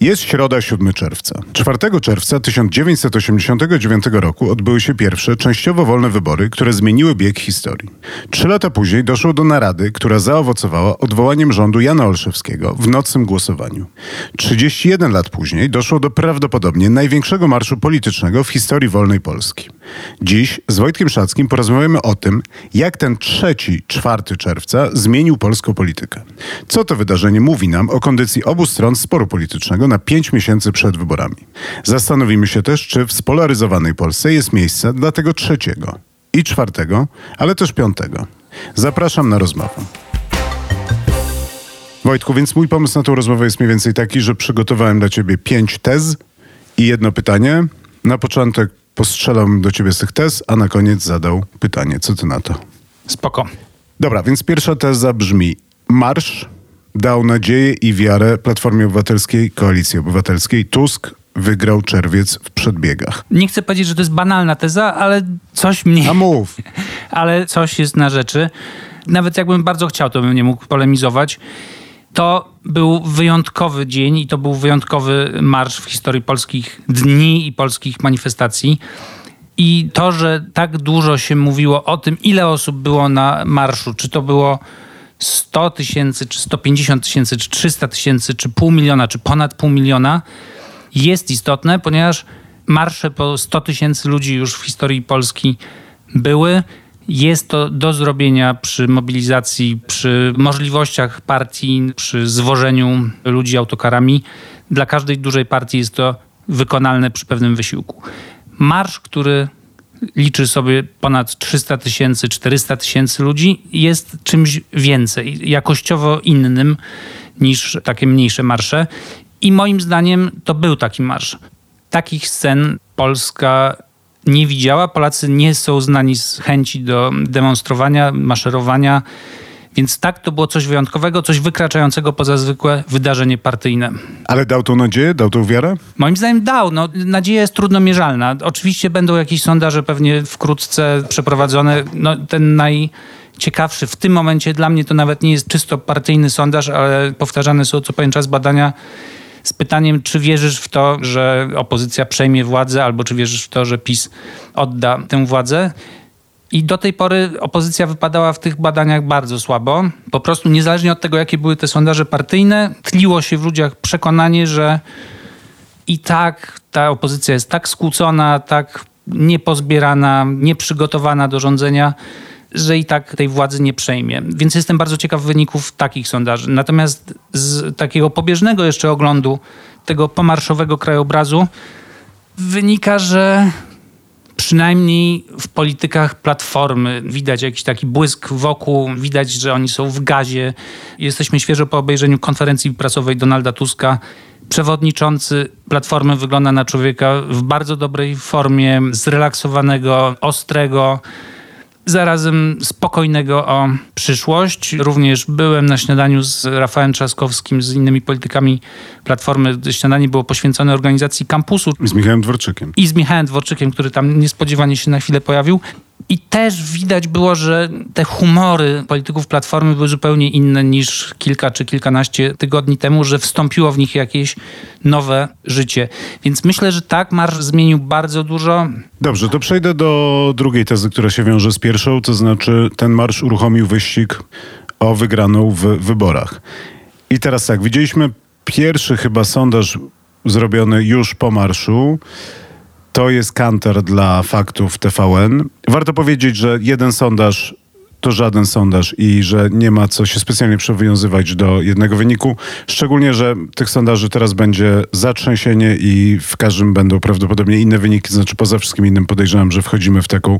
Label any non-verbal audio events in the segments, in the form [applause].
Jest środa 7 czerwca. 4 czerwca 1989 roku odbyły się pierwsze, częściowo wolne wybory, które zmieniły bieg historii. Trzy lata później doszło do narady, która zaowocowała odwołaniem rządu Jana Olszewskiego w nocnym głosowaniu. 31 lat później doszło do prawdopodobnie największego marszu politycznego w historii wolnej Polski. Dziś z Wojtkiem Szackim porozmawiamy o tym, jak ten trzeci, 4 czerwca zmienił polską politykę. Co to wydarzenie mówi nam o kondycji obu stron sporu politycznego na pięć miesięcy przed wyborami. Zastanowimy się też, czy w spolaryzowanej Polsce jest miejsce dla tego trzeciego i czwartego, ale też piątego. Zapraszam na rozmowę. Wojtku, więc mój pomysł na tą rozmowę jest mniej więcej taki, że przygotowałem dla ciebie pięć tez i jedno pytanie. Na początek postrzelam do ciebie z tych tez, a na koniec zadał pytanie. Co ty na to? Spoko. Dobra, więc pierwsza teza brzmi: Marsz dał nadzieję i wiarę Platformie Obywatelskiej, Koalicji Obywatelskiej. Tusk wygrał czerwiec w przedbiegach. Nie chcę powiedzieć, że to jest banalna teza, ale coś mnie... A mów. [laughs] ale coś jest na rzeczy. Nawet jakbym bardzo chciał, to bym nie mógł polemizować. To był wyjątkowy dzień i to był wyjątkowy marsz w historii polskich dni i polskich manifestacji. I to, że tak dużo się mówiło o tym, ile osób było na marszu, czy to było 100 tysięcy, czy 150 tysięcy, czy 300 tysięcy, czy pół miliona, czy ponad pół miliona, jest istotne, ponieważ marsze po 100 tysięcy ludzi już w historii Polski były. Jest to do zrobienia przy mobilizacji, przy możliwościach partii, przy zwożeniu ludzi autokarami. Dla każdej dużej partii jest to wykonalne przy pewnym wysiłku. Marsz, który liczy sobie ponad 300 tysięcy, 400 tysięcy ludzi, jest czymś więcej, jakościowo innym niż takie mniejsze marsze. I moim zdaniem to był taki marsz. Takich scen Polska nie widziała. Polacy nie są znani z chęci do demonstrowania, maszerowania. Więc tak, to było coś wyjątkowego, coś wykraczającego poza zwykłe wydarzenie partyjne. Ale dał tą nadzieję, dał tą wiarę? Moim zdaniem dał. No, nadzieja jest trudno mierzalna. Oczywiście będą jakieś sondaże pewnie wkrótce przeprowadzone. No, ten najciekawszy w tym momencie dla mnie to nawet nie jest czysto partyjny sondaż, ale powtarzane są co pewien czas badania z pytaniem, czy wierzysz w to, że opozycja przejmie władzę, albo czy wierzysz w to, że PiS odda tę władzę. I do tej pory opozycja wypadała w tych badaniach bardzo słabo. Po prostu niezależnie od tego, jakie były te sondaże partyjne, tliło się w ludziach przekonanie, że i tak ta opozycja jest tak skłócona, tak niepozbierana, nieprzygotowana do rządzenia, że i tak tej władzy nie przejmie. Więc jestem bardzo ciekaw wyników takich sondaży. Natomiast z takiego pobieżnego jeszcze oglądu tego pomarszowego krajobrazu wynika, że przynajmniej w politykach platformy widać jakiś taki błysk wokół, widać, że oni są w gazie. Jesteśmy świeżo po obejrzeniu konferencji prasowej Donalda Tuska. Przewodniczący Platformy wygląda na człowieka w bardzo dobrej formie, zrelaksowanego, ostrego zarazem spokojnego o przyszłość. Również byłem na śniadaniu z Rafałem Trzaskowskim, z innymi politykami Platformy. Śniadanie było poświęcone organizacji kampusu. Z Michałem Dworczykiem. I z Michałem Dworczykiem, który tam niespodziewanie się na chwilę pojawił. I też widać było, że te humory polityków Platformy były zupełnie inne niż kilka czy kilkanaście tygodni temu, że wstąpiło w nich jakieś nowe życie. Więc myślę, że tak, marsz zmienił bardzo dużo. Dobrze, to przejdę do drugiej tezy, która się wiąże z pierwszą, to znaczy ten marsz uruchomił wyścig o wygraną w wyborach. I teraz tak, widzieliśmy pierwszy chyba sondaż zrobiony już po marszu. To jest kanter dla faktów TVN. Warto powiedzieć, że jeden sondaż to żaden sondaż i że nie ma co się specjalnie przywiązywać do jednego wyniku. Szczególnie, że tych sondaży teraz będzie zatrzęsienie i w każdym będą prawdopodobnie inne wyniki. Znaczy, poza wszystkim innym podejrzewam, że wchodzimy w taką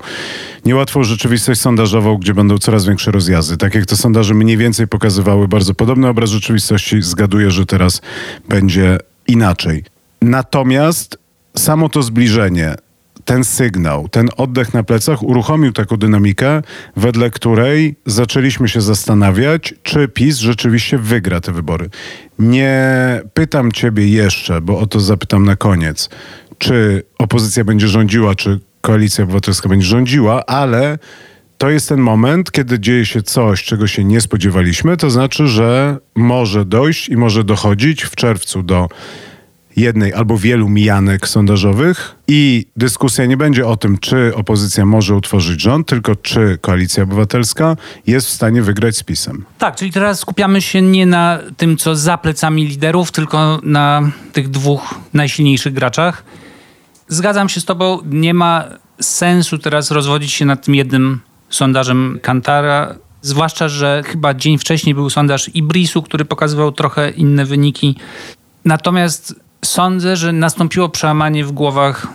niełatwą rzeczywistość sondażową, gdzie będą coraz większe rozjazdy. Tak jak te sondaże mniej więcej pokazywały bardzo podobny obraz rzeczywistości, zgaduję, że teraz będzie inaczej. Natomiast samo to zbliżenie, ten sygnał, ten oddech na plecach uruchomił taką dynamikę, wedle której zaczęliśmy się zastanawiać, czy PiS rzeczywiście wygra te wybory. Nie pytam ciebie jeszcze, bo o to zapytam na koniec, czy opozycja będzie rządziła, czy koalicja obywatelska będzie rządziła, ale to jest ten moment, kiedy dzieje się coś, czego się nie spodziewaliśmy. To znaczy, że może dojść i może dochodzić w czerwcu do jednej albo wielu mijanek sondażowych i dyskusja nie będzie o tym, czy opozycja może utworzyć rząd, tylko czy koalicja obywatelska jest w stanie wygrać z PiSem. Tak, czyli teraz skupiamy się nie na tym, co za plecami liderów, tylko na tych dwóch najsilniejszych graczach. Zgadzam się z tobą, nie ma sensu teraz rozwodzić się nad tym jednym sondażem Kantara, zwłaszcza, że chyba dzień wcześniej był sondaż Ibrisu, który pokazywał trochę inne wyniki. Natomiast sądzę, że nastąpiło przełamanie w głowach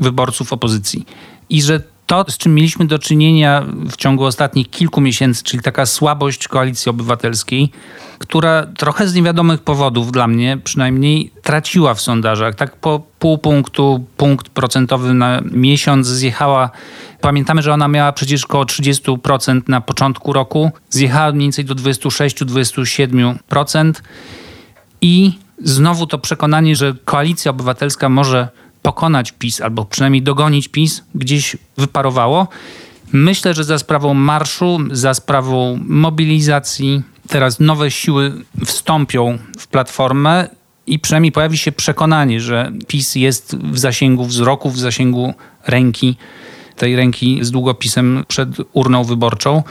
wyborców opozycji i że to, z czym mieliśmy do czynienia w ciągu ostatnich kilku miesięcy, czyli taka słabość koalicji obywatelskiej, która trochę z niewiadomych powodów dla mnie przynajmniej traciła w sondażach. Tak po pół punktu, punkt procentowy na miesiąc zjechała. Pamiętamy, że ona miała przecież około 30% na początku roku, zjechała mniej więcej do 26-27% i znowu to przekonanie, że koalicja obywatelska może pokonać PiS albo przynajmniej dogonić PiS, gdzieś wyparowało. Myślę, że za sprawą marszu, za sprawą mobilizacji, teraz nowe siły wstąpią w platformę i przynajmniej pojawi się przekonanie, że PiS jest w zasięgu wzroku, w zasięgu ręki, tej ręki z długopisem przed urną wyborczą.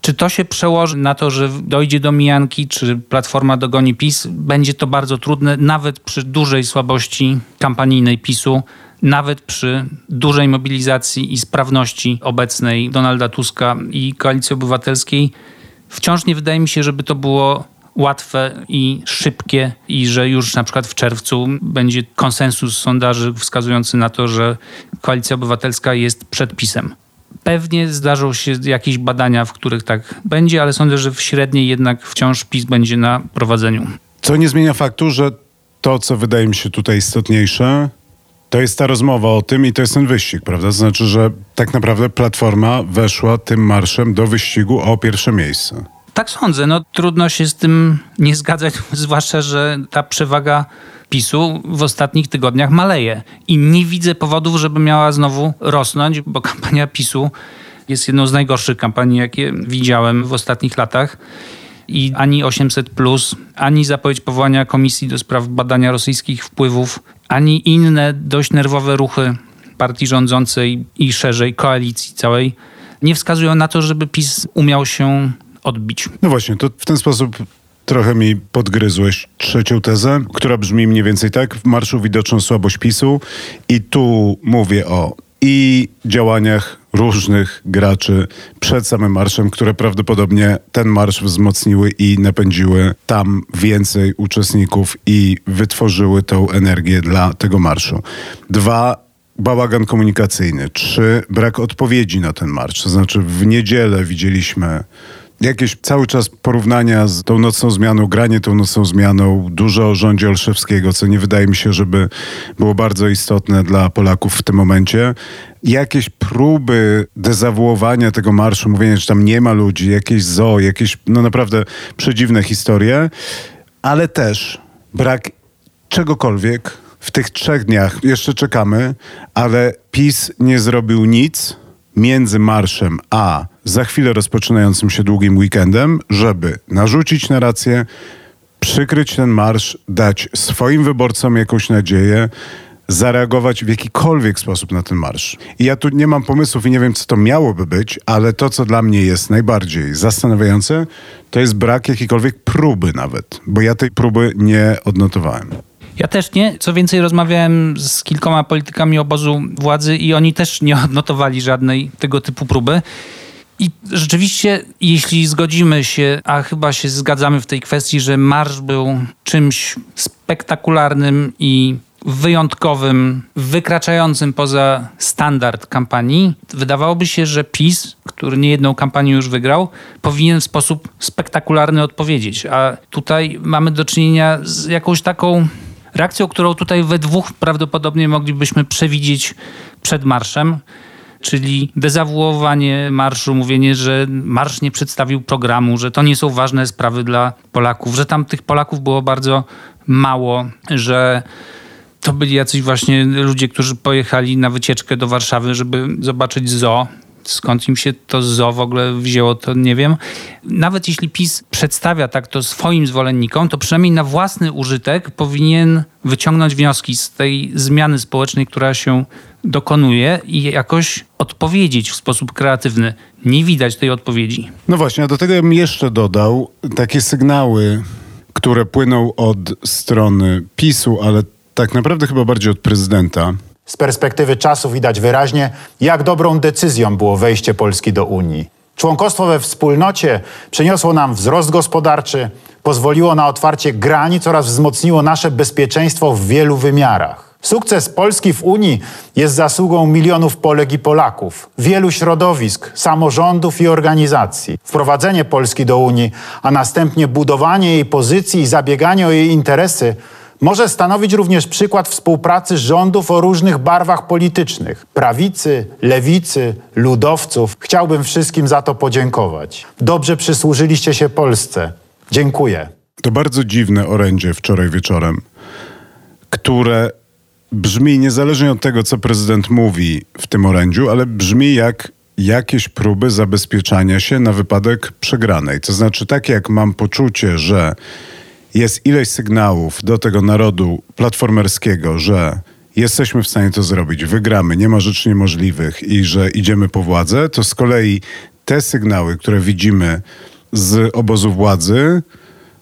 Czy to się przełoży na to, że dojdzie do mijanki, czy Platforma dogoni PiS? Będzie to bardzo trudne, nawet przy dużej słabości kampanijnej PiSu, nawet przy dużej mobilizacji i sprawności obecnej Donalda Tuska i Koalicji Obywatelskiej. Wciąż nie wydaje mi się, żeby to było łatwe i szybkie i że już na przykład w czerwcu będzie konsensus sondaży wskazujący na to, że Koalicja Obywatelska jest przed PiSem. Pewnie zdarzą się jakieś badania, w których tak będzie, ale sądzę, że w średniej jednak wciąż PiS będzie na prowadzeniu. Co nie zmienia faktu, że to, co wydaje mi się tutaj istotniejsze, to jest ta rozmowa o tym i to jest ten wyścig, prawda? To znaczy, że tak naprawdę Platforma weszła tym marszem do wyścigu o pierwsze miejsce. Tak sądzę. No, trudno się z tym nie zgadzać, [laughs] zwłaszcza, że ta przewaga PiSu w ostatnich tygodniach maleje. I nie widzę powodów, żeby miała znowu rosnąć, bo [laughs] kampania PiSu jest jedną z najgorszych kampanii, jakie widziałem w ostatnich latach. I ani 800, ani zapowiedź powołania Komisji do spraw badania rosyjskich wpływów, ani inne dość nerwowe ruchy partii rządzącej i szerzej koalicji całej nie wskazują na to, żeby PiS umiał się odbić. No właśnie, to w ten sposób trochę mi podgryzłeś trzecią tezę, która brzmi mniej więcej tak. W marszu widoczną słabość PiSu i tu mówię o i działaniach różnych graczy przed samym marszem, które prawdopodobnie ten marsz wzmocniły i napędziły tam więcej uczestników i wytworzyły tą energię dla tego marszu. Dwa, bałagan komunikacyjny. Trzy, brak odpowiedzi na ten marsz. To znaczy w niedzielę widzieliśmy jakieś cały czas porównania z tą nocną zmianą, granie tą nocną zmianą, dużo o rządzie Olszewskiego, co nie wydaje mi się, żeby było bardzo istotne dla Polaków w tym momencie. Jakieś próby dezawuowania tego marszu, mówienia, że tam nie ma ludzi, jakieś zoo, jakieś no naprawdę przedziwne historie, ale też brak czegokolwiek. W tych trzech dniach jeszcze czekamy, ale PiS nie zrobił nic między marszem a za chwilę rozpoczynającym się długim weekendem, żeby narzucić narrację, przykryć ten marsz, dać swoim wyborcom jakąś nadzieję, zareagować w jakikolwiek sposób na ten marsz. I ja tu nie mam pomysłów i nie wiem, co to miałoby być, ale to, co dla mnie jest najbardziej zastanawiające, to jest brak jakiejkolwiek próby nawet, bo ja tej próby nie odnotowałem. Ja też nie. Co więcej, rozmawiałem z kilkoma politykami obozu władzy i oni też nie [laughs] odnotowali żadnej tego typu próby. I rzeczywiście, jeśli zgodzimy się, a chyba się zgadzamy w tej kwestii, że marsz był czymś spektakularnym i wyjątkowym, wykraczającym poza standard kampanii, wydawałoby się, że PiS, który niejedną kampanię już wygrał, powinien w sposób spektakularny odpowiedzieć. A tutaj mamy do czynienia z jakąś taką reakcją, którą tutaj we dwóch prawdopodobnie moglibyśmy przewidzieć przed marszem czyli dezawuowanie marszu, mówienie, że marsz nie przedstawił programu, że to nie są ważne sprawy dla Polaków, że tam tych Polaków było bardzo mało, że to byli jacyś właśnie ludzie, którzy pojechali na wycieczkę do Warszawy, żeby zobaczyć zoo. Skąd im się to zo w ogóle wzięło, to nie wiem. Nawet jeśli PiS przedstawia tak to swoim zwolennikom, to przynajmniej na własny użytek powinien wyciągnąć wnioski z tej zmiany społecznej, która się dokonuje i jakoś odpowiedzieć w sposób kreatywny. Nie widać tej odpowiedzi. No właśnie, a do tego bym jeszcze dodał takie sygnały, które płyną od strony PiSu, ale tak naprawdę chyba bardziej od prezydenta. Z perspektywy czasu widać wyraźnie, jak dobrą decyzją było wejście Polski do Unii. Członkostwo we wspólnocie przyniosło nam wzrost gospodarczy, pozwoliło na otwarcie granic oraz wzmocniło nasze bezpieczeństwo w wielu wymiarach. Sukces Polski w Unii jest zasługą milionów Polek i Polaków, wielu środowisk, samorządów i organizacji. Wprowadzenie Polski do Unii, a następnie budowanie jej pozycji i zabieganie o jej interesy może stanowić również przykład współpracy rządów o różnych barwach politycznych prawicy, lewicy, ludowców. Chciałbym wszystkim za to podziękować. Dobrze przysłużyliście się Polsce. Dziękuję. To bardzo dziwne orędzie wczoraj wieczorem, które brzmi niezależnie od tego, co prezydent mówi w tym orędziu, ale brzmi jak jakieś próby zabezpieczania się na wypadek przegranej. To znaczy, tak jak mam poczucie, że jest ileś sygnałów do tego narodu platformerskiego, że jesteśmy w stanie to zrobić, wygramy, nie ma rzeczy niemożliwych i że idziemy po władzę, to z kolei te sygnały, które widzimy z obozu władzy,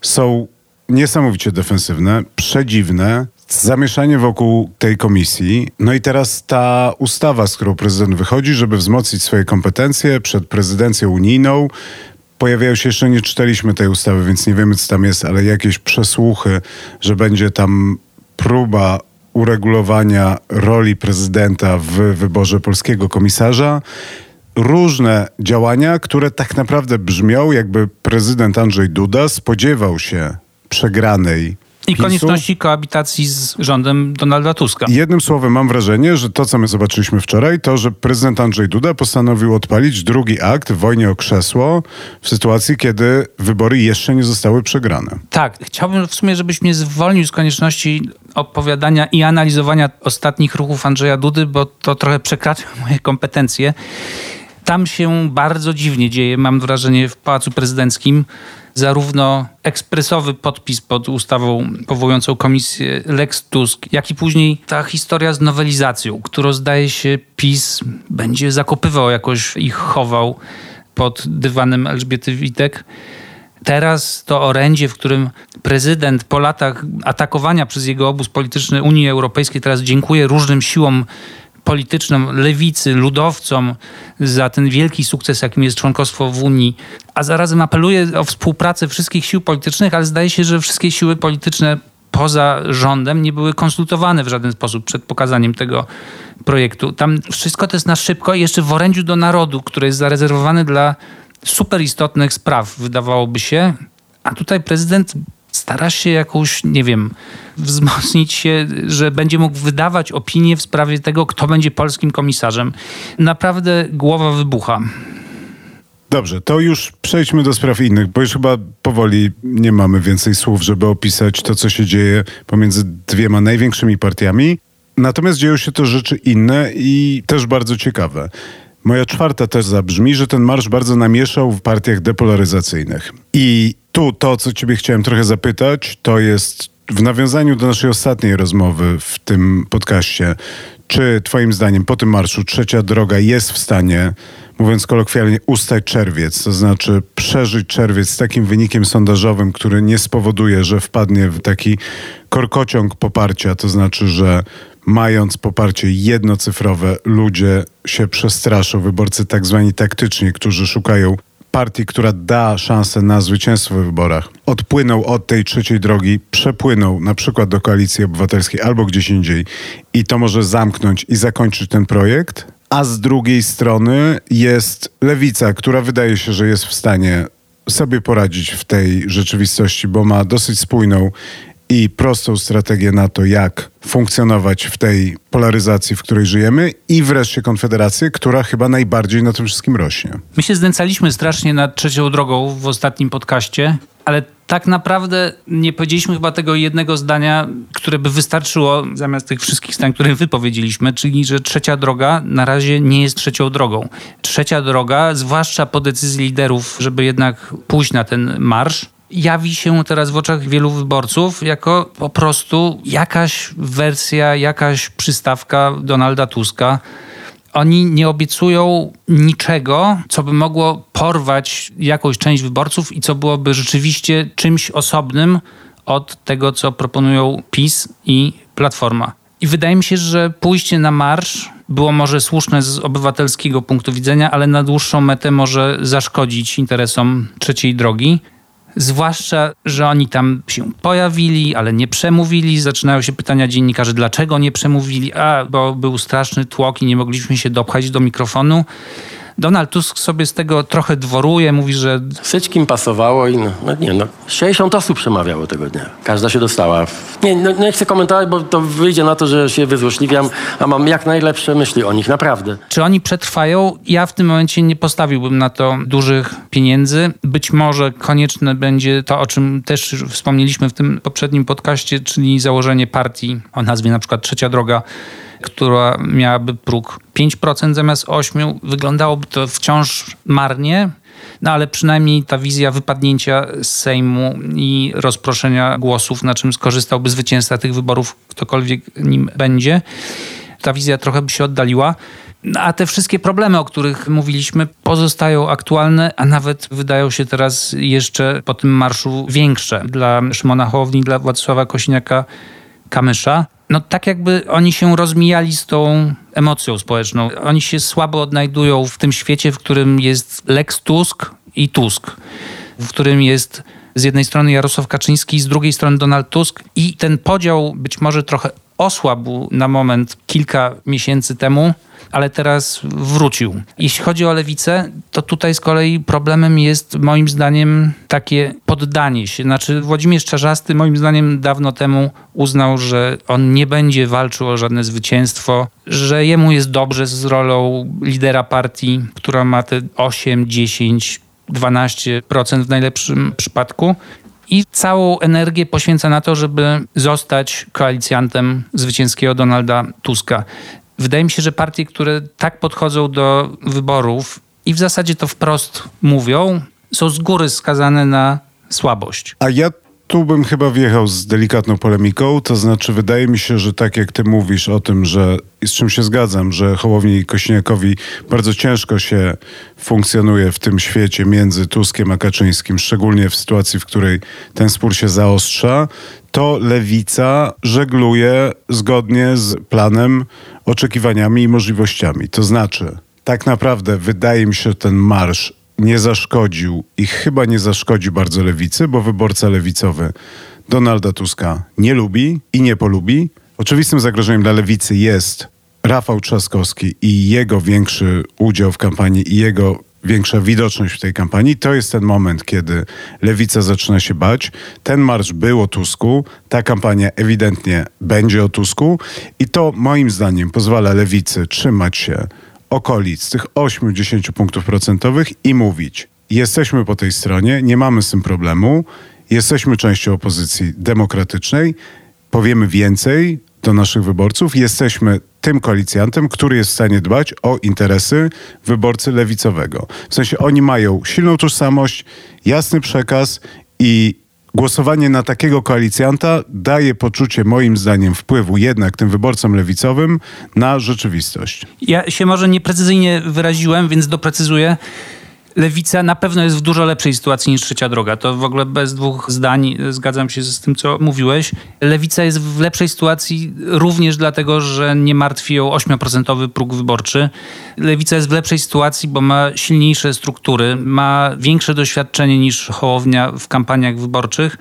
są niesamowicie defensywne, przedziwne, zamieszanie wokół tej komisji. No i teraz ta ustawa, z którą prezydent wychodzi, żeby wzmocnić swoje kompetencje przed prezydencją unijną, pojawiają się, jeszcze nie czytaliśmy tej ustawy, więc nie wiemy, co tam jest, ale jakieś przesłuchy, że będzie tam próba uregulowania roli prezydenta w wyborze polskiego komisarza. Różne działania, które tak naprawdę brzmią, jakby prezydent Andrzej Duda spodziewał się przegranej i konieczności koabitacji z rządem Donalda Tuska. Jednym słowem mam wrażenie, że to, co my zobaczyliśmy wczoraj, to, że prezydent Andrzej Duda postanowił odpalić drugi akt w wojnie o krzesło w sytuacji, kiedy wybory jeszcze nie zostały przegrane. Tak, chciałbym w sumie, żebyś mnie zwolnił z konieczności opowiadania i analizowania ostatnich ruchów Andrzeja Dudy, bo to trochę przekracza [laughs] moje kompetencje. Tam się bardzo dziwnie dzieje, mam wrażenie, w Pałacu Prezydenckim zarówno ekspresowy podpis pod ustawą powołującą komisję Lex Tusk, jak i później ta historia z nowelizacją, którą zdaje się PiS będzie zakopywał jakoś ich chował pod dywanem Elżbiety Witek. Teraz to orędzie, w którym prezydent po latach atakowania przez jego obóz polityczny Unii Europejskiej teraz dziękuję różnym siłom polityczną lewicy, ludowcom za ten wielki sukces, jakim jest członkostwo w Unii, a zarazem apeluje o współpracę wszystkich sił politycznych, ale zdaje się, że wszystkie siły polityczne poza rządem nie były konsultowane w żaden sposób przed pokazaniem tego projektu. Tam wszystko to jest na szybko i jeszcze w orędziu do narodu, które jest zarezerwowane dla super istotnych spraw, wydawałoby się. A tutaj prezydent starasz się jakąś, nie wiem, wzmocnić się, że będzie mógł wydawać opinię w sprawie tego, kto będzie polskim komisarzem. Naprawdę głowa wybucha. Dobrze, to już przejdźmy do spraw innych, bo już chyba powoli nie mamy więcej słów, żeby opisać to, co się dzieje pomiędzy dwiema największymi partiami. Natomiast dzieją się to rzeczy inne i też bardzo ciekawe. Moja czwarta też zabrzmi, że ten marsz bardzo namieszał w partiach depolaryzacyjnych. I tu to, co ciebie chciałem trochę zapytać, to jest w nawiązaniu do naszej ostatniej rozmowy w tym podcaście, czy twoim zdaniem po tym marszu trzecia droga jest w stanie, mówiąc kolokwialnie, ustać czerwiec, to znaczy przeżyć czerwiec z takim wynikiem sondażowym, który nie spowoduje, że wpadnie w taki korkociąg poparcia, to znaczy, że mając poparcie jednocyfrowe, ludzie się przestraszą, wyborcy tak zwani taktyczni, którzy szukają partii, która da szansę na zwycięstwo w wyborach, odpłynął od tej trzeciej drogi, przepłynął na przykład do koalicji obywatelskiej albo gdzieś indziej. I to może zamknąć i zakończyć ten projekt, a z drugiej strony jest lewica, która wydaje się, że jest w stanie sobie poradzić w tej rzeczywistości, bo ma dosyć spójną i prostą strategię na to, jak funkcjonować w tej polaryzacji, w której żyjemy, i wreszcie Konfederację, która chyba najbardziej na tym wszystkim rośnie. My się znęcaliśmy strasznie nad trzecią drogą w ostatnim podcaście, ale tak naprawdę nie powiedzieliśmy chyba tego jednego zdania, które by wystarczyło zamiast tych wszystkich zdań, które wypowiedzieliśmy, czyli że trzecia droga na razie nie jest trzecią drogą. Trzecia droga, zwłaszcza po decyzji liderów, żeby jednak pójść na ten marsz, jawi się teraz w oczach wielu wyborców jako po prostu jakaś wersja, jakaś przystawka Donalda Tuska. Oni nie obiecują niczego, co by mogło porwać jakąś część wyborców i co byłoby rzeczywiście czymś osobnym od tego, co proponują PiS i Platforma. I wydaje mi się, że pójście na marsz było może słuszne z obywatelskiego punktu widzenia, ale na dłuższą metę może zaszkodzić interesom trzeciej drogi. Zwłaszcza, że oni tam się pojawili, ale nie przemówili. Zaczynają się pytania dziennikarzy, dlaczego nie przemówili. A, bo był straszny tłok i nie mogliśmy się dopchać do mikrofonu. Donald Tusk sobie z tego trochę dworuje, mówi, że... Wszystkim pasowało i no, no nie no, 60 osób przemawiało tego dnia. Każda się dostała. Nie, no, nie chcę komentować, bo to wyjdzie na to, że się wyzłośliwiam, a mam jak najlepsze myśli o nich, naprawdę. Czy oni przetrwają? Ja w tym momencie nie postawiłbym na to dużych pieniędzy. Być może konieczne będzie to, o czym też wspomnieliśmy w tym poprzednim podcaście, czyli założenie partii o nazwie na przykład Trzecia Droga, która miałaby próg 5% zamiast 8%. Wyglądałoby to wciąż marnie, no ale przynajmniej ta wizja wypadnięcia z Sejmu i rozproszenia głosów, na czym skorzystałby zwycięzca tych wyborów, ktokolwiek nim będzie, ta wizja trochę by się oddaliła. No, a te wszystkie problemy, o których mówiliśmy, pozostają aktualne, a nawet wydają się teraz jeszcze po tym marszu większe dla Szymona Hołowni, dla Władysława Kośniaka-Kamysza no tak jakby oni się rozmijali z tą emocją społeczną. Oni się słabo odnajdują w tym świecie, w którym jest Lex Tusk i Tusk, w którym jest z jednej strony Jarosław Kaczyński, z drugiej strony Donald Tusk i ten podział być może trochę osłabł na moment kilka miesięcy temu, ale teraz wrócił. Jeśli chodzi o lewicę, to tutaj z kolei problemem jest moim zdaniem takie poddanie się. Znaczy Włodzimierz Czarzasty moim zdaniem dawno temu uznał, że on nie będzie walczył o żadne zwycięstwo, że jemu jest dobrze z rolą lidera partii, która ma te 8, 10, 12% w najlepszym przypadku i całą energię poświęca na to, żeby zostać koalicjantem zwycięskiego Donalda Tuska. Wydaje mi się, że partie, które tak podchodzą do wyborów i w zasadzie to wprost mówią, są z góry skazane na słabość. A ja tu bym chyba wjechał z delikatną polemiką, to znaczy wydaje mi się, że tak jak ty mówisz o tym, że z czym się zgadzam, że Hołowni i Kośniakowi bardzo ciężko się funkcjonuje w tym świecie między Tuskiem a Kaczyńskim, szczególnie w sytuacji, w której ten spór się zaostrza, to lewica żegluje zgodnie z planem, oczekiwaniami i możliwościami. To znaczy, tak naprawdę wydaje mi się, że ten marsz nie zaszkodził i chyba nie zaszkodzi bardzo lewicy, bo wyborca lewicowy Donalda Tuska nie lubi i nie polubi. Oczywistym zagrożeniem dla lewicy jest Rafał Trzaskowski i jego większy udział w kampanii i jego większa widoczność w tej kampanii. To jest ten moment, kiedy lewica zaczyna się bać. Ten marsz był o Tusku, ta kampania ewidentnie będzie o Tusku i to moim zdaniem pozwala lewicy trzymać się okolic tych 8-10 punktów procentowych i mówić: jesteśmy po tej stronie, nie mamy z tym problemu, jesteśmy częścią opozycji demokratycznej, powiemy więcej do naszych wyborców, jesteśmy tym koalicjantem, który jest w stanie dbać o interesy wyborcy lewicowego. W sensie oni mają silną tożsamość, jasny przekaz i głosowanie na takiego koalicjanta daje poczucie, moim zdaniem, wpływu jednak tym wyborcom lewicowym na rzeczywistość. Ja się może nieprecyzyjnie wyraziłem, więc doprecyzuję. Lewica na pewno jest w dużo lepszej sytuacji niż trzecia droga. To w ogóle bez dwóch zdań zgadzam się z tym, co mówiłeś. Lewica jest w lepszej sytuacji również dlatego, że nie martwi ją 8% próg wyborczy. Lewica jest w lepszej sytuacji, bo ma silniejsze struktury, ma większe doświadczenie niż Hołownia w kampaniach wyborczych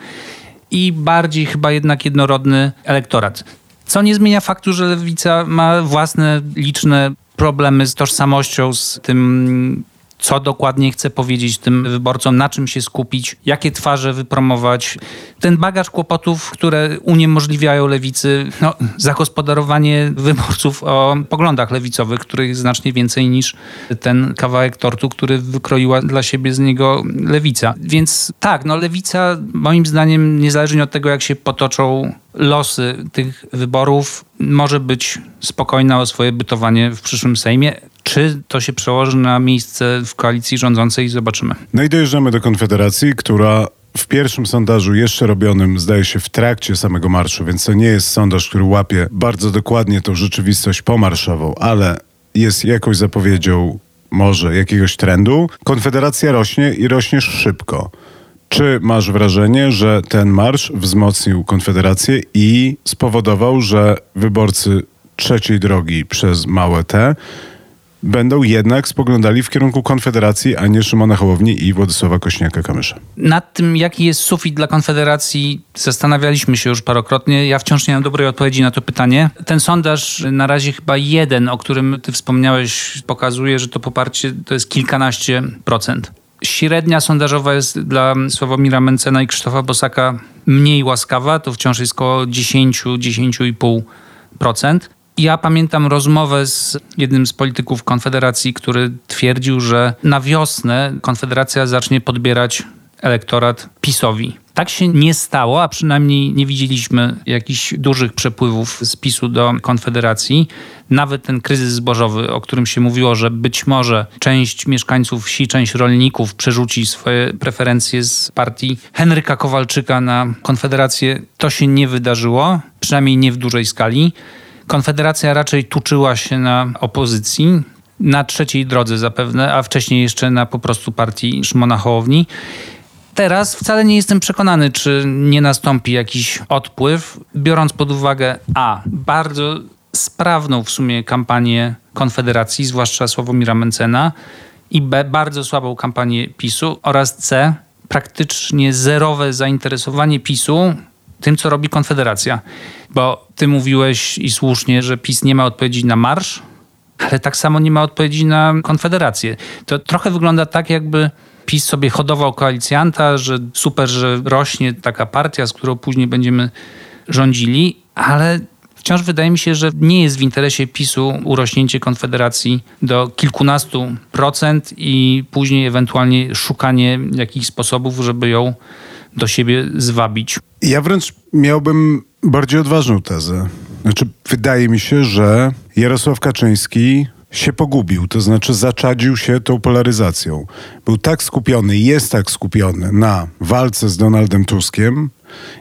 i bardziej chyba jednak jednorodny elektorat. Co nie zmienia faktu, że lewica ma własne liczne problemy z tożsamością, z tym co dokładnie chce powiedzieć tym wyborcom, na czym się skupić, jakie twarze wypromować. Ten bagaż kłopotów, które uniemożliwiają lewicy, no, zagospodarowanie wyborców o poglądach lewicowych, których znacznie więcej niż ten kawałek tortu, który wykroiła dla siebie z niego lewica. Więc tak, no lewica moim zdaniem, niezależnie od tego, jak się potoczą losy tych wyborów, może być spokojna o swoje bytowanie w przyszłym Sejmie. Czy to się przełoży na miejsce w koalicji rządzącej, zobaczymy. No i dojeżdżamy do Konfederacji, która w pierwszym sondażu jeszcze robionym, zdaje się, w trakcie samego marszu, więc to nie jest sondaż, który łapie bardzo dokładnie tą rzeczywistość pomarszową, ale jest jakąś zapowiedzią może jakiegoś trendu. Konfederacja rośnie i rośnie szybko. Czy masz wrażenie, że ten marsz wzmocnił Konfederację i spowodował, że wyborcy trzeciej drogi przez małe T będą jednak spoglądali w kierunku Konfederacji, a nie Szymona Hołowni i Władysława Kośniaka-Kamysza. Nad tym, jaki jest sufit dla Konfederacji, zastanawialiśmy się już parokrotnie. Ja wciąż nie mam dobrej odpowiedzi na to pytanie. Ten sondaż, na razie chyba jeden, o którym ty wspomniałeś, pokazuje, że to poparcie to jest kilkanaście procent. Średnia sondażowa jest dla Sławomira Mencena i Krzysztofa Bosaka mniej łaskawa, to wciąż jest około 10-10,5%. Ja pamiętam rozmowę z jednym z polityków Konfederacji, który twierdził, że na wiosnę Konfederacja zacznie podbierać elektorat PiSowi. Tak się nie stało, a przynajmniej nie widzieliśmy jakichś dużych przepływów z PiSu do Konfederacji. Nawet ten kryzys zbożowy, o którym się mówiło, że być może część mieszkańców wsi, część rolników przerzuci swoje preferencje z partii Henryka Kowalczyka na Konfederację, to się nie wydarzyło, przynajmniej nie w dużej skali. Konfederacja raczej tuczyła się na opozycji, na trzeciej drodze zapewne, a wcześniej jeszcze na po prostu partii Szymona Hołowni. Teraz wcale nie jestem przekonany, czy nie nastąpi jakiś odpływ, biorąc pod uwagę A. Bardzo sprawną w sumie kampanię Konfederacji, zwłaszcza Sławomira Mencena, i B. Bardzo słabą kampanię PiSu oraz C. Praktycznie zerowe zainteresowanie PiSu tym, co robi Konfederacja. Bo ty mówiłeś i słusznie, że PiS nie ma odpowiedzi na marsz, ale tak samo nie ma odpowiedzi na Konfederację. To trochę wygląda tak, jakby PiS sobie hodował koalicjanta, że super, że rośnie taka partia, z którą później będziemy rządzili, ale wciąż wydaje mi się, że nie jest w interesie PiSu urośnięcie Konfederacji do kilkunastu procent i później ewentualnie szukanie jakichś sposobów, żeby ją do siebie zwabić. Ja wręcz miałbym bardziej odważną tezę. Znaczy, wydaje mi się, że Jarosław Kaczyński się pogubił, to znaczy zaczadził się tą polaryzacją. Był tak skupiony, jest tak skupiony na walce z Donaldem Tuskiem,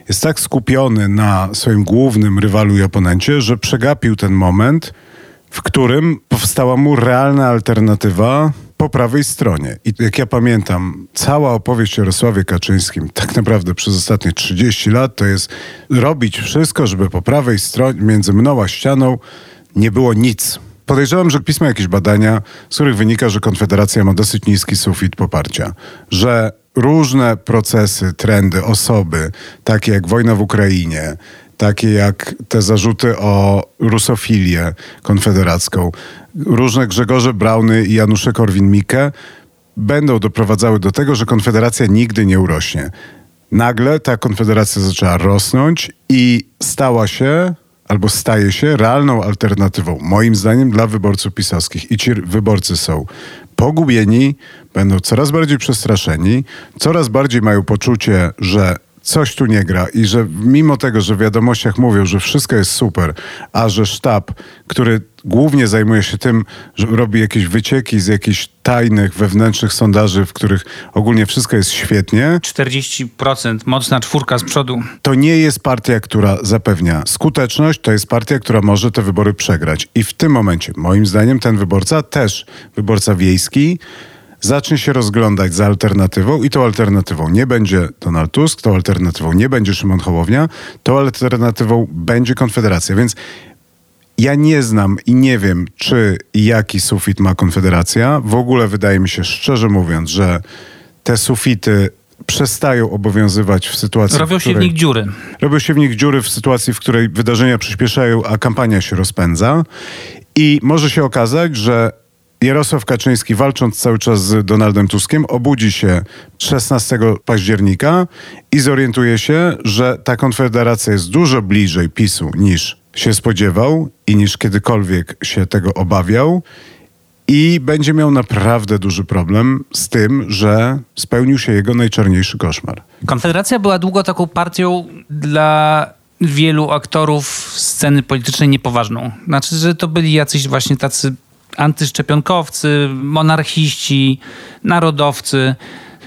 jest tak skupiony na swoim głównym rywalu i oponencie, że przegapił ten moment, w którym powstała mu realna alternatywa po prawej stronie. I jak ja pamiętam, cała opowieść o Jarosławie Kaczyńskim tak naprawdę przez ostatnie 30 lat to jest robić wszystko, żeby po prawej stronie, między mną a ścianą nie było nic. Podejrzewam, że pismo jakieś badania, z których wynika, że Konfederacja ma dosyć niski sufit poparcia, że różne procesy, trendy, osoby, takie jak wojna w Ukrainie, takie jak te zarzuty o rusofilię konfederacką, różne Grzegorze Brauny i Janusze Korwin-Mikke będą doprowadzały do tego, że Konfederacja nigdy nie urośnie. Nagle ta Konfederacja zaczęła rosnąć i stała się albo staje się realną alternatywą, moim zdaniem, dla wyborców pisowskich. I ci wyborcy są pogubieni, będą coraz bardziej przestraszeni, coraz bardziej mają poczucie, że coś tu nie gra i że mimo tego, że w wiadomościach mówią, że wszystko jest super, a że sztab, który głównie zajmuje się tym, że robi jakieś wycieki z jakichś tajnych, wewnętrznych sondaży, w których ogólnie wszystko jest świetnie. 40%, mocna czwórka z przodu. To nie jest partia, która zapewnia skuteczność, to jest partia, która może te wybory przegrać. I w tym momencie, moim zdaniem, ten wyborca, też wyborca wiejski, zacznie się rozglądać za alternatywą i tą alternatywą nie będzie Donald Tusk, tą alternatywą nie będzie Szymon Hołownia, tą alternatywą będzie Konfederacja. Więc ja nie znam i nie wiem, czy i jaki sufit ma Konfederacja. W ogóle wydaje mi się, szczerze mówiąc, że te sufity przestają obowiązywać w sytuacji. Robią w której, się w nich dziury. Robią się w nich dziury w sytuacji, w której wydarzenia przyspieszają, a kampania się rozpędza. I może się okazać, że Jarosław Kaczyński, walcząc cały czas z Donaldem Tuskiem, obudzi się 16 października i zorientuje się, że ta konfederacja jest dużo bliżej PiSu niż się spodziewał i niż kiedykolwiek się tego obawiał. I będzie miał naprawdę duży problem z tym, że spełnił się jego najczarniejszy koszmar. Konfederacja była długo taką partią dla wielu aktorów sceny politycznej niepoważną. Znaczy, że to byli jacyś właśnie tacy antyszczepionkowcy, monarchiści, narodowcy.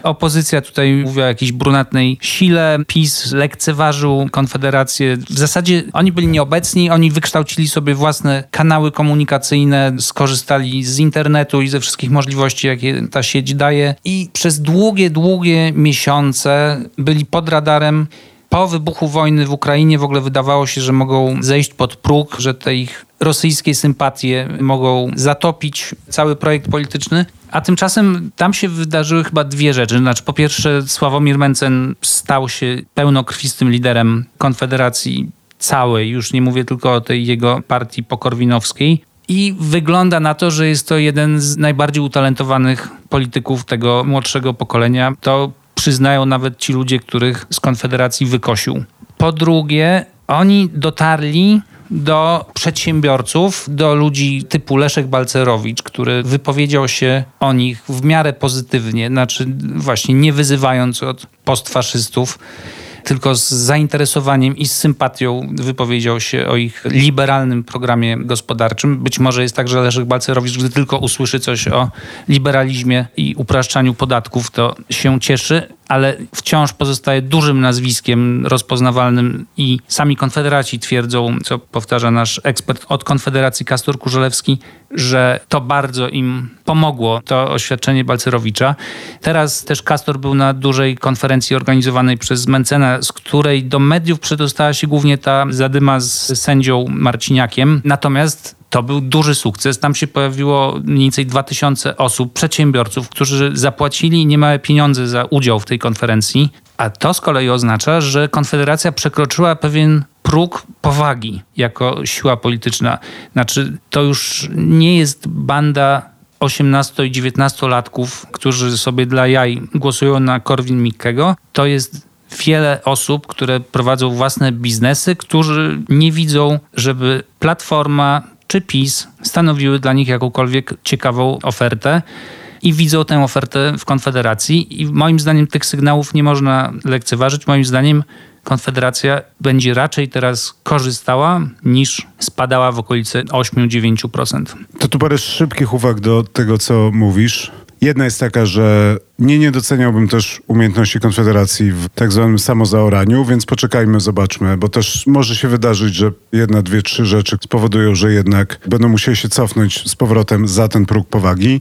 Opozycja tutaj mówi o jakiejś brunatnej sile. PiS lekceważył Konfederację. W zasadzie oni byli nieobecni, oni wykształcili sobie własne kanały komunikacyjne, skorzystali z internetu i ze wszystkich możliwości, jakie ta sieć daje. I przez długie, długie miesiące byli pod radarem po wybuchu wojny w Ukrainie w ogóle wydawało się, że mogą zejść pod próg, że te ich rosyjskie sympatie mogą zatopić cały projekt polityczny. A tymczasem tam się wydarzyły chyba dwie rzeczy. Znaczy, po pierwsze, Sławomir Mencen stał się pełnokrwistym liderem Konfederacji całej, już nie mówię tylko o tej jego partii pokorwinowskiej. I wygląda na to, że jest to jeden z najbardziej utalentowanych polityków tego młodszego pokolenia. To przyznają nawet ci ludzie, których z Konfederacji wykosił. Po drugie, oni dotarli do przedsiębiorców, do ludzi typu Leszek Balcerowicz, który wypowiedział się o nich w miarę pozytywnie, znaczy właśnie nie wyzywając od postfaszystów tylko z zainteresowaniem i z sympatią wypowiedział się o ich liberalnym programie gospodarczym. Być może jest tak, że Leszek Balcerowicz, gdy tylko usłyszy coś o liberalizmie i upraszczaniu podatków, to się cieszy, ale wciąż pozostaje dużym nazwiskiem rozpoznawalnym i sami konfederaci twierdzą, co powtarza nasz ekspert od Konfederacji Kastor Kurzelewski, że to bardzo im pomogło, to oświadczenie Balcerowicza. Teraz też Kastor był na dużej konferencji organizowanej przez Mencena, z której do mediów przedostała się głównie ta zadyma z sędzią Marciniakiem. Natomiast to był duży sukces. Tam się pojawiło mniej więcej 2000 osób, przedsiębiorców, którzy zapłacili niemałe pieniądze za udział w tej konferencji. A to z kolei oznacza, że Konfederacja przekroczyła pewien próg powagi jako siła polityczna. Znaczy, to już nie jest banda 18 i 19 latków, którzy sobie dla jaj głosują na Korwin Mikkego. To jest wiele osób, które prowadzą własne biznesy, którzy nie widzą, żeby platforma czy PiS stanowiły dla nich jakąkolwiek ciekawą ofertę i widzą tę ofertę w Konfederacji. I moim zdaniem tych sygnałów nie można lekceważyć. Moim zdaniem Konfederacja będzie raczej teraz korzystała niż spadała w okolice 8-9%. To tu parę szybkich uwag do tego, co mówisz. Jedna jest taka, że nie nie doceniałbym też umiejętności Konfederacji w tak zwanym samozaoraniu, więc poczekajmy, zobaczmy, bo też może się wydarzyć, że jedna, dwie, trzy rzeczy spowodują, że jednak będą musieli się cofnąć z powrotem za ten próg powagi.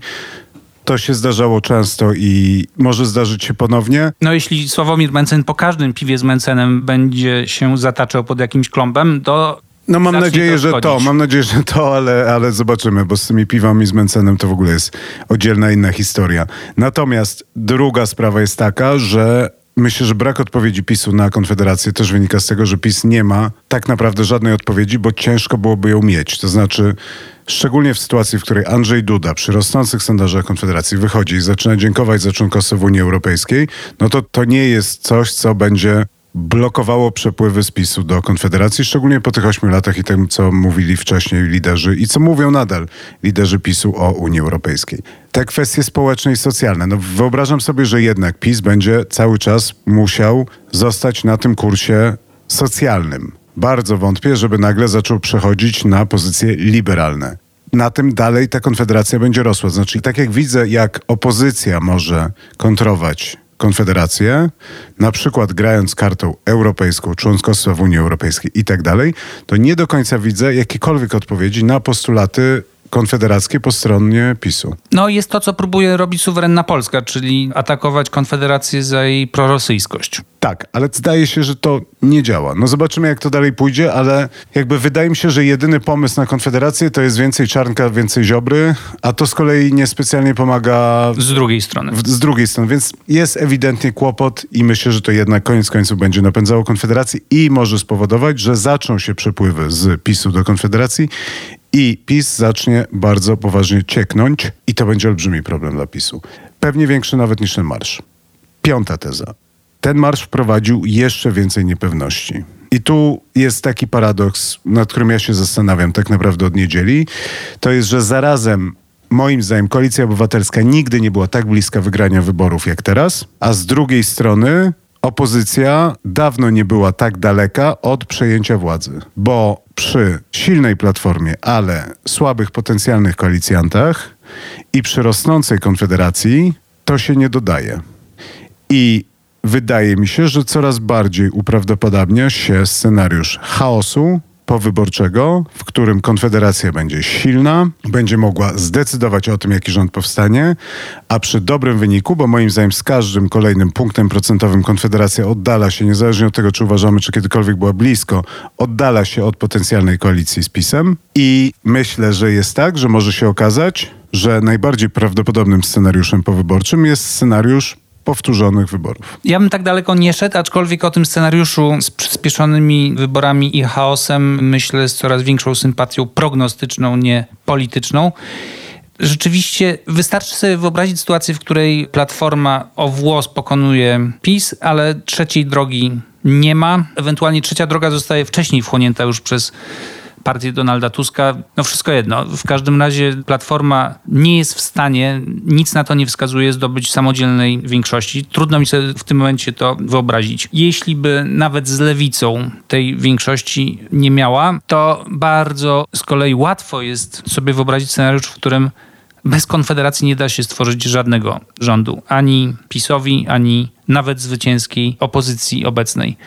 To się zdarzało często i może zdarzyć się ponownie. No jeśli Sławomir Mencen po każdym piwie z Mencenem będzie się zataczał pod jakimś klombem, to no mam nadzieję, to że to, mam nadzieję, że to, ale, ale zobaczymy, bo z tymi piwami z Mencenem to w ogóle jest oddzielna inna historia. Natomiast druga sprawa jest taka, że Myślę, że brak odpowiedzi PiSu na Konfederację też wynika z tego, że PiS nie ma tak naprawdę żadnej odpowiedzi, bo ciężko byłoby ją mieć. To znaczy, szczególnie w sytuacji, w której Andrzej Duda przy rosnących sondażach Konfederacji wychodzi i zaczyna dziękować za członkostwo w Unii Europejskiej, no to to nie jest coś, co będzie blokowało przepływy spisu do Konfederacji, szczególnie po tych ośmiu latach i tym, co mówili wcześniej liderzy i co mówią nadal liderzy PiSu o Unii Europejskiej. Te kwestie społeczne i socjalne. No wyobrażam sobie, że jednak PiS będzie cały czas musiał zostać na tym kursie socjalnym. Bardzo wątpię, żeby nagle zaczął przechodzić na pozycje liberalne na tym dalej ta konfederacja będzie rosła. Znaczy, tak jak widzę, jak opozycja może kontrować Konfederację, na przykład grając kartą europejską, członkostwa w Unii Europejskiej i tak dalej, to nie do końca widzę jakiekolwiek odpowiedzi na postulaty konfederackie po stronie PiSu. No jest to, co próbuje robić suwerenna Polska, czyli atakować Konfederację za jej prorosyjskość. Tak, ale zdaje się, że to nie działa. No zobaczymy, jak to dalej pójdzie, ale jakby wydaje mi się, że jedyny pomysł na Konfederację to jest więcej czarnka, więcej ziobry, a to z kolei niespecjalnie pomaga... Z drugiej strony. W, z drugiej strony, więc jest ewidentnie kłopot i myślę, że to jednak koniec końców będzie napędzało Konfederację i może spowodować, że zaczną się przepływy z PiSu do Konfederacji i PiS zacznie bardzo poważnie cieknąć i to będzie olbrzymi problem dla PiSu. Pewnie większy nawet niż ten marsz. Piąta teza. Ten marsz wprowadził jeszcze więcej niepewności. I tu jest taki paradoks, nad którym ja się zastanawiam tak naprawdę od niedzieli. To jest, że zarazem moim zdaniem Koalicja Obywatelska nigdy nie była tak bliska wygrania wyborów jak teraz, a z drugiej strony opozycja dawno nie była tak daleka od przejęcia władzy, bo przy silnej platformie, ale słabych potencjalnych koalicjantach i przy rosnącej konfederacji to się nie dodaje. I wydaje mi się, że coraz bardziej uprawdopodobnia się scenariusz chaosu powyborczego, w którym Konfederacja będzie silna, będzie mogła zdecydować o tym, jaki rząd powstanie, a przy dobrym wyniku, bo moim zdaniem z każdym kolejnym punktem procentowym Konfederacja oddala się, niezależnie od tego, czy uważamy, czy kiedykolwiek była blisko, oddala się od potencjalnej koalicji z PiSem. I myślę, że jest tak, że może się okazać, że najbardziej prawdopodobnym scenariuszem powyborczym jest scenariusz powtórzonych wyborów. Ja bym tak daleko nie szedł, aczkolwiek o tym scenariuszu z przyspieszonymi wyborami i chaosem myślę z coraz większą sympatią prognostyczną, nie polityczną. Rzeczywiście wystarczy sobie wyobrazić sytuację, w której Platforma o włos pokonuje PiS, ale trzeciej drogi nie ma. Ewentualnie trzecia droga zostaje wcześniej wchłonięta już przez partię Donalda Tuska. No wszystko jedno. W każdym razie Platforma nie jest w stanie, nic na to nie wskazuje, zdobyć samodzielnej większości. Trudno mi sobie w tym momencie to wyobrazić. Jeśli by nawet z lewicą tej większości nie miała, to bardzo z kolei łatwo jest sobie wyobrazić scenariusz, w którym bez Konfederacji nie da się stworzyć żadnego rządu. Ani PiSowi, ani nawet zwycięskiej opozycji obecnej.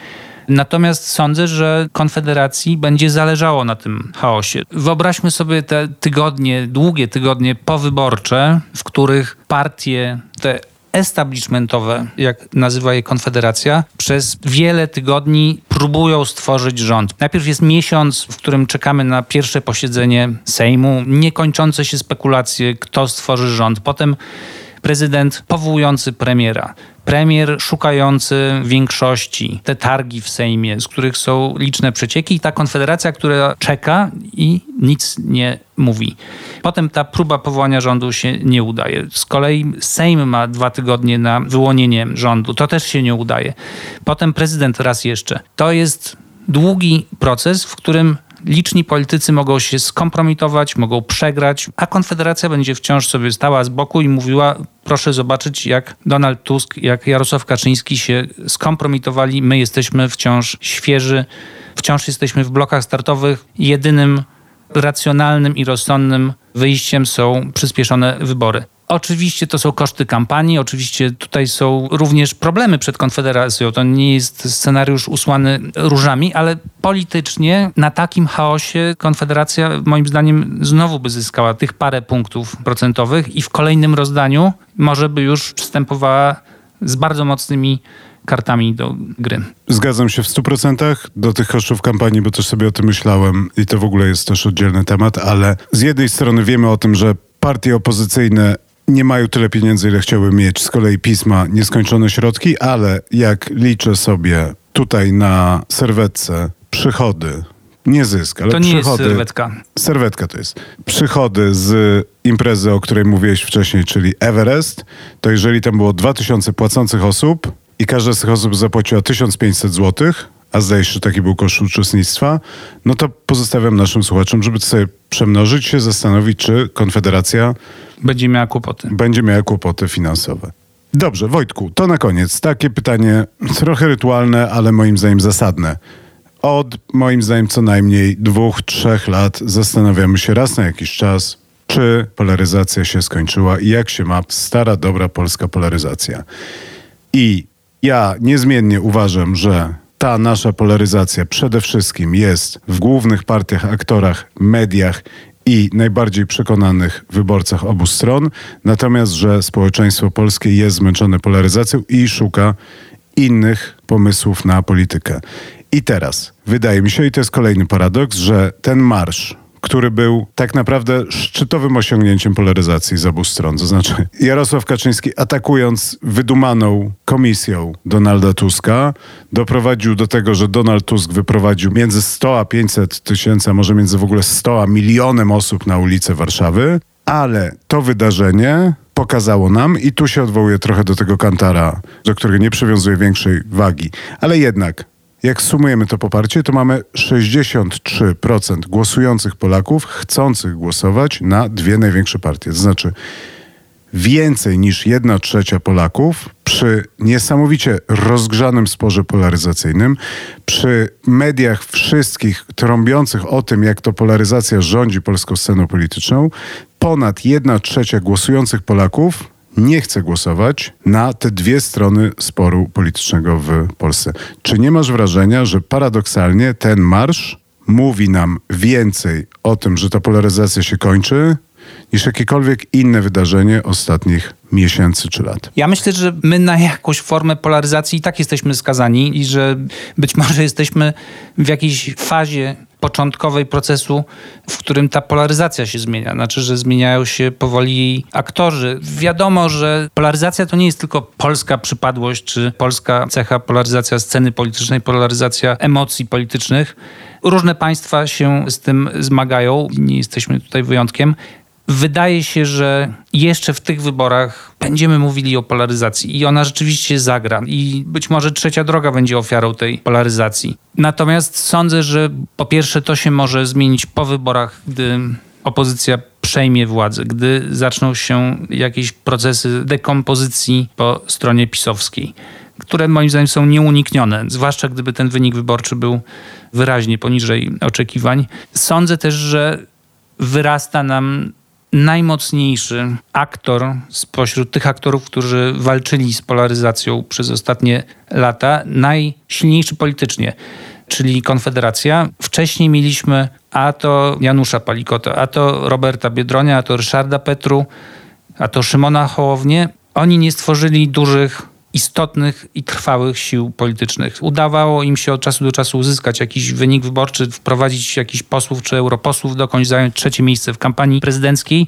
Natomiast sądzę, że Konfederacji będzie zależało na tym chaosie. Wyobraźmy sobie te tygodnie, długie tygodnie powyborcze, w których partie, te establishmentowe, jak nazywa je Konfederacja, przez wiele tygodni próbują stworzyć rząd. Najpierw jest miesiąc, w którym czekamy na pierwsze posiedzenie Sejmu, niekończące się spekulacje, kto stworzy rząd. Potem prezydent powołujący premiera, premier szukający większości, te targi w Sejmie, z których są liczne przecieki i ta konfederacja, która czeka i nic nie mówi. Potem ta próba powołania rządu się nie udaje. Z kolei Sejm ma dwa tygodnie na wyłonienie rządu. To też się nie udaje. Potem prezydent raz jeszcze. To jest długi proces, w którym liczni politycy mogą się skompromitować, mogą przegrać, a Konfederacja będzie wciąż sobie stała z boku i mówiła: proszę zobaczyć, jak Donald Tusk, jak Jarosław Kaczyński się skompromitowali. My jesteśmy wciąż świeży, wciąż jesteśmy w blokach startowych. Jedynym racjonalnym i rozsądnym wyjściem są przyspieszone wybory. Oczywiście to są koszty kampanii, oczywiście tutaj są również problemy przed Konfederacją. To nie jest scenariusz usłany różami, ale politycznie na takim chaosie Konfederacja moim zdaniem znowu by zyskała tych parę punktów procentowych i w kolejnym rozdaniu może by już przystępowała z bardzo mocnymi kartami do gry. Zgadzam się w 100% do tych kosztów kampanii, bo też sobie o tym myślałem i to w ogóle jest też oddzielny temat, ale z jednej strony wiemy o tym, że partie opozycyjne nie mają tyle pieniędzy, ile chciałby mieć. Z kolei pisma nieskończone środki, ale jak liczę sobie tutaj na serwetce przychody, nie zysk, ale to nie przychody. jest serwetka. Serwetka to jest. Przychody z imprezy, o której mówiłeś wcześniej, czyli Everest, to jeżeli tam było 2000 płacących osób i każda z tych osób zapłaciła 1500 złotych, a zdaje się, że taki był koszt uczestnictwa, no to pozostawiam naszym słuchaczom, żeby sobie przemnożyć się, zastanowić, czy Konfederacja będzie miała kłopoty. Będzie miała kłopoty finansowe. Dobrze, Wojtku, to na koniec takie pytanie trochę rytualne, ale moim zdaniem zasadne. Od moim zdaniem co najmniej dwóch, trzech lat zastanawiamy się raz na jakiś czas, czy polaryzacja się skończyła i jak się ma stara, dobra polska polaryzacja. I ja niezmiennie uważam, że ta nasza polaryzacja przede wszystkim jest w głównych partiach, aktorach, mediach i najbardziej przekonanych wyborcach obu stron, natomiast że społeczeństwo polskie jest zmęczone polaryzacją i szuka innych pomysłów na politykę. I teraz wydaje mi się, i to jest kolejny paradoks, że ten marsz, który był tak naprawdę szczytowym osiągnięciem polaryzacji z obu stron. To znaczy Jarosław Kaczyński atakując wydumaną komisją Donalda Tuska doprowadził do tego, że Donald Tusk wyprowadził między 100 a 500 tysięcy, a może między w ogóle 100 a milionem osób na ulicę Warszawy, ale to wydarzenie pokazało nam, i tu się odwołuję trochę do tego kantara, do którego nie przywiązuję większej wagi, ale jednak jak sumujemy to poparcie, to mamy 63% głosujących Polaków chcących głosować na dwie największe partie. To znaczy więcej niż jedna trzecia Polaków przy niesamowicie rozgrzanym sporze polaryzacyjnym, przy mediach wszystkich trąbiących o tym, jak to polaryzacja rządzi polską sceną polityczną, ponad jedna trzecia głosujących Polaków nie chce głosować na te dwie strony sporu politycznego w Polsce. Czy nie masz wrażenia, że paradoksalnie ten marsz mówi nam więcej o tym, że ta polaryzacja się kończy, niż jakiekolwiek inne wydarzenie ostatnich miesięcy czy lat. Ja myślę, że my na jakąś formę polaryzacji i tak jesteśmy skazani i że być może jesteśmy w jakiejś fazie początkowej procesu, w którym ta polaryzacja się zmienia. Znaczy, że zmieniają się powoli aktorzy. Wiadomo, że polaryzacja to nie jest tylko polska przypadłość, czy polska cecha, polaryzacja sceny politycznej, polaryzacja emocji politycznych. Różne państwa się z tym zmagają, nie jesteśmy tutaj wyjątkiem. Wydaje się, że jeszcze w tych wyborach będziemy mówili o polaryzacji i ona rzeczywiście zagra. I być może trzecia droga będzie ofiarą tej polaryzacji. Natomiast sądzę, że po pierwsze to się może zmienić po wyborach, gdy opozycja przejmie władzę, gdy zaczną się jakieś procesy dekompozycji po stronie pisowskiej, które moim zdaniem są nieuniknione, zwłaszcza gdyby ten wynik wyborczy był wyraźnie poniżej oczekiwań. Sądzę też, że wyrasta nam najmocniejszy aktor spośród tych aktorów, którzy walczyli z polaryzacją przez ostatnie lata, najsilniejszy politycznie, czyli Konfederacja. Wcześniej mieliśmy a to Janusza Palikota, a to Roberta Biedronia, a to Ryszarda Petru, a to Szymona Hołownię. Oni nie stworzyli dużych istotnych i trwałych sił politycznych. Udawało im się od czasu do czasu uzyskać jakiś wynik wyborczy, wprowadzić jakichś posłów czy europosłów, dokąd zająć trzecie miejsce w kampanii prezydenckiej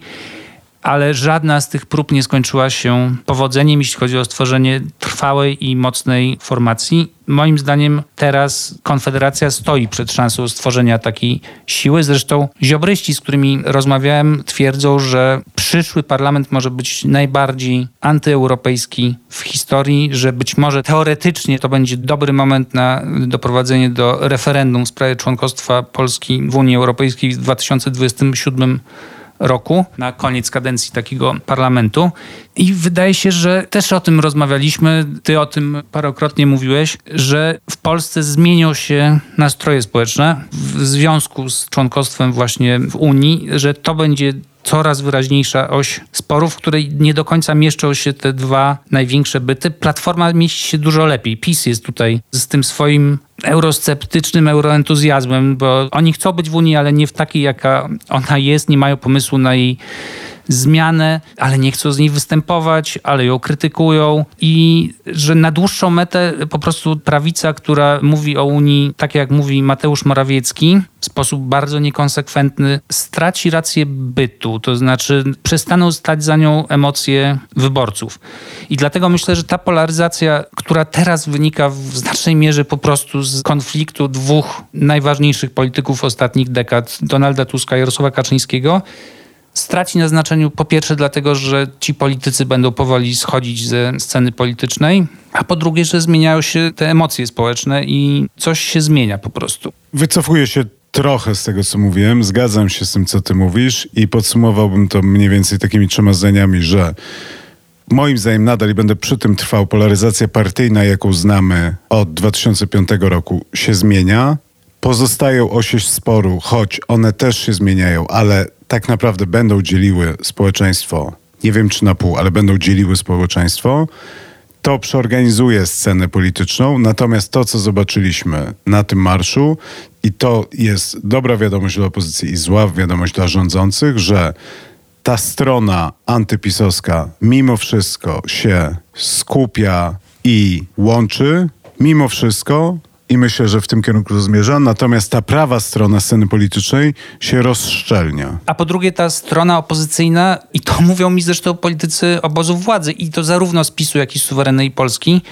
ale żadna z tych prób nie skończyła się powodzeniem, jeśli chodzi o stworzenie trwałej i mocnej formacji. Moim zdaniem teraz Konfederacja stoi przed szansą stworzenia takiej siły. Zresztą ziobryści, z którymi rozmawiałem, twierdzą, że przyszły parlament może być najbardziej antyeuropejski w historii, że być może teoretycznie to będzie dobry moment na doprowadzenie do referendum w sprawie członkostwa Polski w Unii Europejskiej w 2027 roku, na koniec kadencji takiego parlamentu. I wydaje się, że też o tym rozmawialiśmy, ty o tym parokrotnie mówiłeś, że w Polsce zmienią się nastroje społeczne w związku z członkostwem właśnie w Unii, że to będzie coraz wyraźniejsza oś sporów, w której nie do końca mieszczą się te dwa największe byty. Platforma mieści się dużo lepiej. PiS jest tutaj z tym swoim eurosceptycznym euroentuzjazmem, bo oni chcą być w Unii, ale nie w takiej, jaka ona jest, nie mają pomysłu na jej zmianę, ale nie chcą z niej występować, ale ją krytykują i że na dłuższą metę po prostu prawica, która mówi o Unii tak jak mówi Mateusz Morawiecki, w sposób bardzo niekonsekwentny, straci rację bytu, to znaczy przestaną stać za nią emocje wyborców. I dlatego myślę, że ta polaryzacja, która teraz wynika w znacznej mierze po prostu z konfliktu dwóch najważniejszych polityków ostatnich dekad, Donalda Tuska i Jarosława Kaczyńskiego, straci na znaczeniu po pierwsze dlatego, że ci politycy będą powoli schodzić ze sceny politycznej, a po drugie, że zmieniają się te emocje społeczne i coś się zmienia po prostu. Wycofuję się trochę z tego, co mówiłem. Zgadzam się z tym, co ty mówisz i podsumowałbym to mniej więcej takimi trzema zdaniami, że moim zdaniem nadal i będę przy tym trwał, polaryzacja partyjna, jaką znamy od 2005 roku się zmienia. Pozostają osie sporu, choć one też się zmieniają, ale tak naprawdę będą dzieliły społeczeństwo, nie wiem czy na pół, ale będą dzieliły społeczeństwo, to przeorganizuje scenę polityczną. Natomiast to, co zobaczyliśmy na tym marszu, i to jest dobra wiadomość dla opozycji i zła wiadomość dla rządzących, że ta strona antypisowska mimo wszystko się skupia i łączy, mimo wszystko I myślę, że w tym kierunku zmierza. Natomiast ta prawa strona sceny politycznej się rozszczelnia. A po drugie ta strona opozycyjna, i to [laughs] mówią mi zresztą politycy obozu władzy, i to zarówno z PiSu, jak i z suwerennej Polski,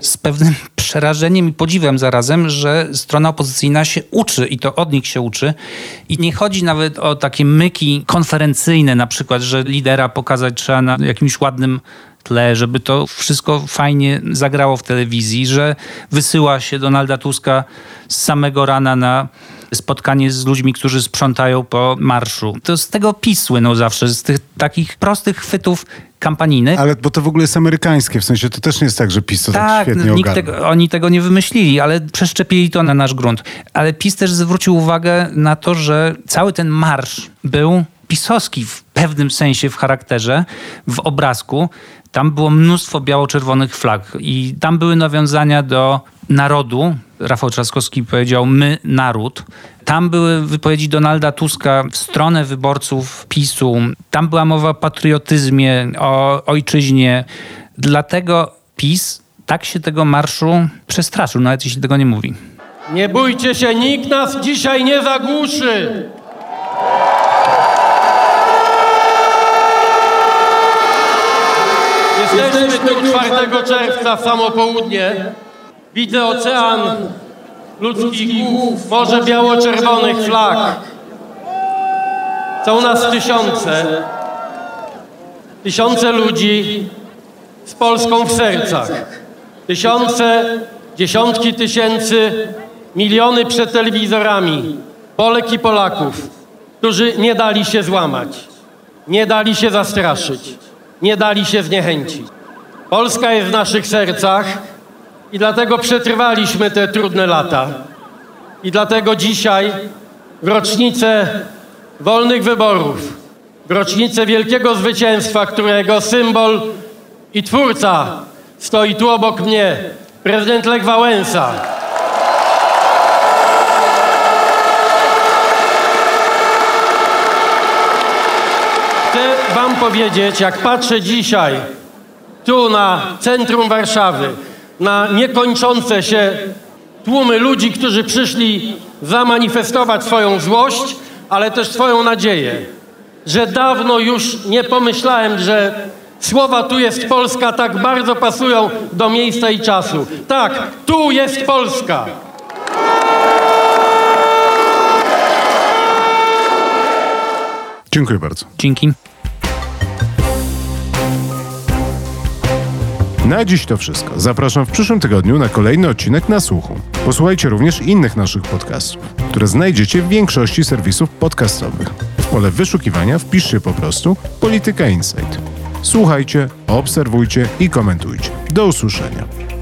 z pewnym przerażeniem i podziwem zarazem, że strona opozycyjna się uczy i to od nich się uczy. I nie chodzi nawet o takie myki konferencyjne, na przykład, że lidera pokazać trzeba na jakimś ładnym tle, żeby to wszystko fajnie zagrało w telewizji, że wysyła się Donalda Tuska z samego rana na spotkanie z ludźmi, którzy sprzątają po marszu. To z tego PiS słynął zawsze, z tych takich prostych chwytów kampanijnych. Ale bo to w ogóle jest amerykańskie, w sensie to też nie jest tak, że PiS to tak, tak świetnie nikt tego, oni tego nie wymyślili, ale przeszczepili to na nasz grunt. Ale PiS też zwrócił uwagę na to, że cały ten marsz był pisowski w pewnym sensie w charakterze, w obrazku. Tam było mnóstwo biało-czerwonych flag i tam były nawiązania do narodu. Rafał Trzaskowski powiedział my, naród. Tam były wypowiedzi Donalda Tuska w stronę wyborców PiSu. Tam była mowa o patriotyzmie, o ojczyźnie. Dlatego PiS tak się tego marszu przestraszył, nawet jeśli tego nie mówi. Nie bójcie się, nikt nas dzisiaj nie zagłuszy. Jesteśmy tu 4 czerwca w samo południe. Widzę ocean ludzkich głów, morze biało-czerwonych flag. Są nas tysiące, tysiące ludzi z Polską w sercach. Tysiące, dziesiątki tysięcy, miliony przed telewizorami. Polek i Polaków, którzy nie dali się złamać, nie dali się zastraszyć, nie dali się zniechęcić. Polska jest w naszych sercach i dlatego przetrwaliśmy te trudne lata. I dlatego dzisiaj, w rocznicę wolnych wyborów, w rocznicę wielkiego zwycięstwa, którego symbol i twórca stoi tu obok mnie, prezydent Lech Wałęsa. Chcę wam powiedzieć, jak patrzę dzisiaj tu na centrum Warszawy, na niekończące się tłumy ludzi, którzy przyszli zamanifestować swoją złość, ale też swoją nadzieję, że dawno już nie pomyślałem, że słowa tu jest Polska tak bardzo pasują do miejsca i czasu. Tak, tu jest Polska. Dziękuję bardzo. Dzięki. Na dziś to wszystko. Zapraszam w przyszłym tygodniu na kolejny odcinek na słuchu. Posłuchajcie również innych naszych podcastów, które znajdziecie w większości serwisów podcastowych. W pole wyszukiwania wpiszcie po prostu Polityka Insight. Słuchajcie, obserwujcie i komentujcie. Do usłyszenia.